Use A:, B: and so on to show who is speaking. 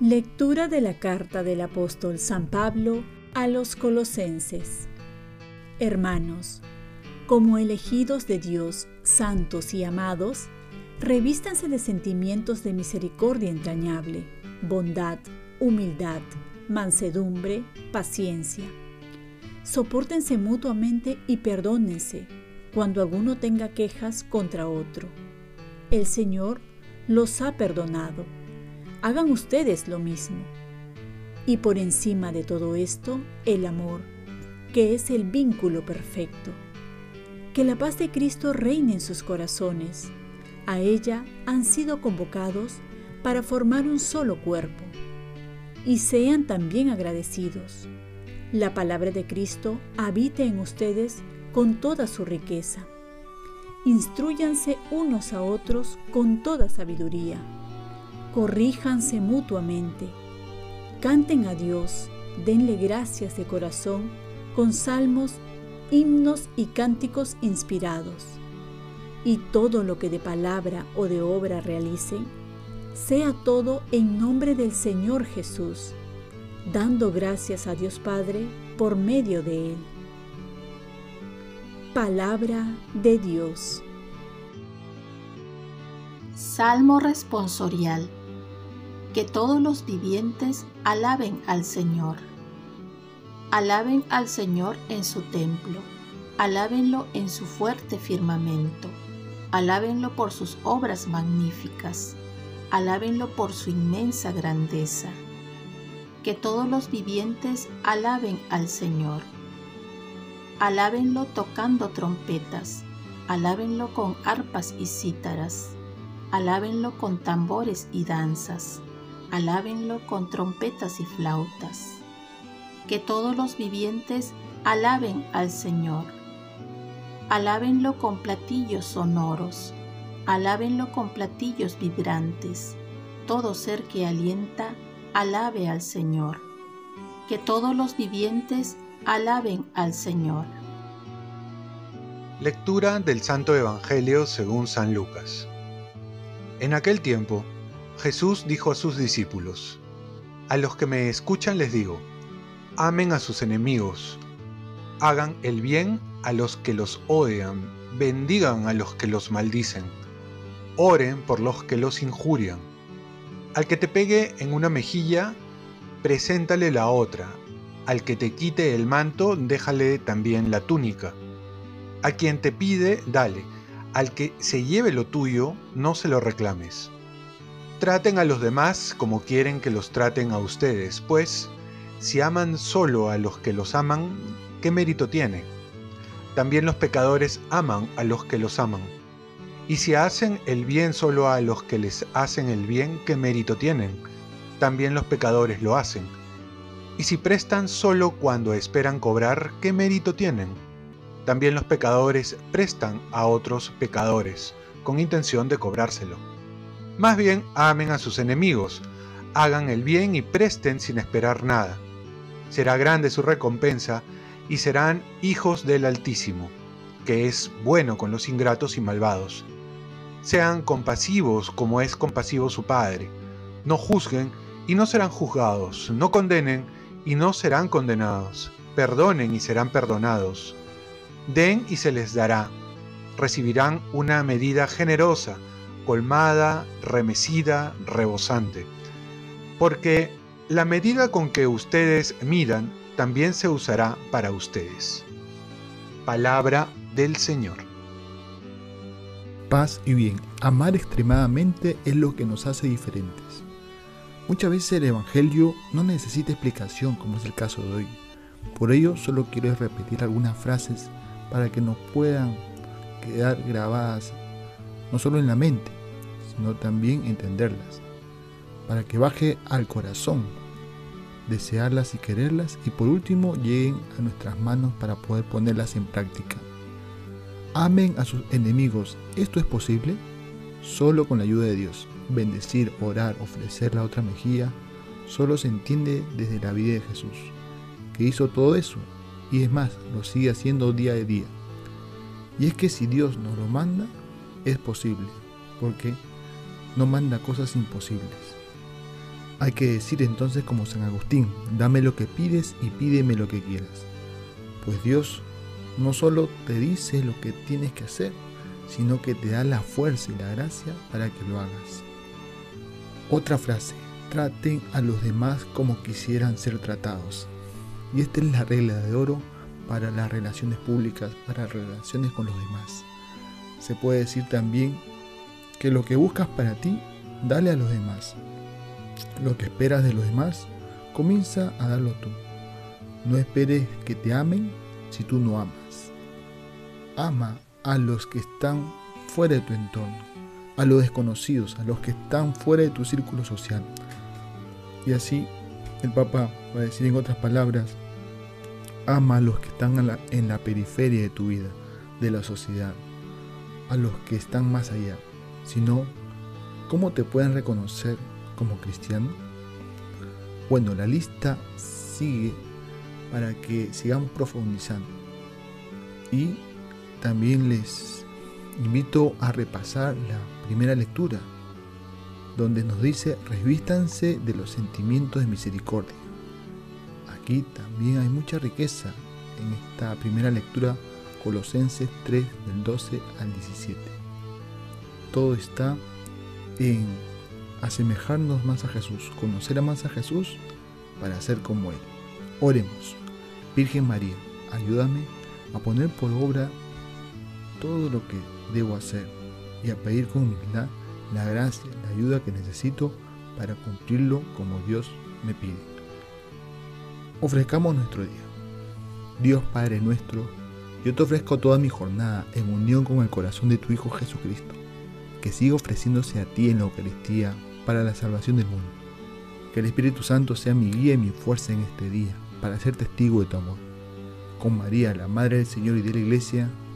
A: Lectura de la carta del apóstol San Pablo a los colosenses. Hermanos, como elegidos de Dios, santos y amados, revístanse de sentimientos de misericordia entrañable, bondad, humildad, mansedumbre, paciencia. Sopórtense mutuamente y perdónense cuando alguno tenga quejas contra otro. El Señor los ha perdonado hagan ustedes lo mismo. Y por encima de todo esto, el amor, que es el vínculo perfecto. Que la paz de Cristo reine en sus corazones. A ella han sido convocados para formar un solo cuerpo. Y sean también agradecidos. La palabra de Cristo habite en ustedes con toda su riqueza. Instruyanse unos a otros con toda sabiduría corríjanse mutuamente, canten a Dios, denle gracias de corazón con salmos, himnos y cánticos inspirados. Y todo lo que de palabra o de obra realicen, sea todo en nombre del Señor Jesús, dando gracias a Dios Padre por medio de Él. Palabra de Dios.
B: Salmo responsorial que todos los vivientes alaben al Señor. Alaben al Señor en su templo, alábenlo en su fuerte firmamento, alábenlo por sus obras magníficas, alábenlo por su inmensa grandeza. Que todos los vivientes alaben al Señor. Alábenlo tocando trompetas, alábenlo con arpas y cítaras, alábenlo con tambores y danzas alábenlo con trompetas y flautas. Que todos los vivientes alaben al Señor. Alábenlo con platillos sonoros, alábenlo con platillos vibrantes. Todo ser que alienta, alabe al Señor. Que todos los vivientes alaben al Señor.
C: Lectura del Santo Evangelio según San Lucas. En aquel tiempo, Jesús dijo a sus discípulos, A los que me escuchan les digo, amen a sus enemigos, hagan el bien a los que los odian, bendigan a los que los maldicen, oren por los que los injurian. Al que te pegue en una mejilla, preséntale la otra, al que te quite el manto, déjale también la túnica. A quien te pide, dale, al que se lleve lo tuyo, no se lo reclames. Traten a los demás como quieren que los traten a ustedes, pues si aman solo a los que los aman, ¿qué mérito tiene? También los pecadores aman a los que los aman. Y si hacen el bien solo a los que les hacen el bien, ¿qué mérito tienen? También los pecadores lo hacen. Y si prestan solo cuando esperan cobrar, ¿qué mérito tienen? También los pecadores prestan a otros pecadores, con intención de cobrárselo. Más bien amen a sus enemigos, hagan el bien y presten sin esperar nada. Será grande su recompensa y serán hijos del Altísimo, que es bueno con los ingratos y malvados. Sean compasivos como es compasivo su Padre. No juzguen y no serán juzgados. No condenen y no serán condenados. Perdonen y serán perdonados. Den y se les dará. Recibirán una medida generosa colmada, remecida, rebosante. Porque la medida con que ustedes midan también se usará para ustedes. Palabra del Señor.
D: Paz y bien, amar extremadamente es lo que nos hace diferentes. Muchas veces el Evangelio no necesita explicación como es el caso de hoy. Por ello solo quiero repetir algunas frases para que nos puedan quedar grabadas no solo en la mente, sino también entenderlas, para que baje al corazón, desearlas y quererlas y por último lleguen a nuestras manos para poder ponerlas en práctica. Amen a sus enemigos. ¿Esto es posible? Solo con la ayuda de Dios. Bendecir, orar, ofrecer la otra mejilla solo se entiende desde la vida de Jesús, que hizo todo eso y es más, lo sigue haciendo día a día. Y es que si Dios nos lo manda, es posible, porque no manda cosas imposibles. Hay que decir entonces como San Agustín, dame lo que pides y pídeme lo que quieras. Pues Dios no solo te dice lo que tienes que hacer, sino que te da la fuerza y la gracia para que lo hagas. Otra frase, traten a los demás como quisieran ser tratados. Y esta es la regla de oro para las relaciones públicas, para relaciones con los demás. Se puede decir también que lo que buscas para ti, dale a los demás. Lo que esperas de los demás, comienza a darlo tú. No esperes que te amen si tú no amas. Ama a los que están fuera de tu entorno, a los desconocidos, a los que están fuera de tu círculo social. Y así el Papa va a decir en otras palabras, ama a los que están en la, periferia de tu vida, de la sociedad, a los que están más allá. Si no, ¿cómo te pueden reconocer como cristiano? Bueno, la lista sigue para que sigamos profundizando. Y también les invito a repasar la primera lectura, donde nos dice, revístanse de los sentimientos de misericordia. Aquí también hay mucha riqueza en esta primera lectura, Colosenses 3 del 12 al 17. Todo está en asemejarnos más a Jesús, conocer más a Jesús para ser como Él. Oremos. Virgen María, ayúdame a poner por obra todo lo que debo hacer y a pedir con humildad la gracia, la ayuda que necesito para cumplirlo como Dios me pide. Ofrezcamos nuestro día. Dios Padre nuestro, yo te ofrezco toda mi jornada en unión con el corazón de tu Hijo Jesucristo, que siga ofreciéndose a ti en la Eucaristía para la salvación del mundo. Que el Espíritu Santo sea mi guía y mi fuerza en este día para ser testigo de tu amor. Con María, la Madre del Señor y de la Iglesia,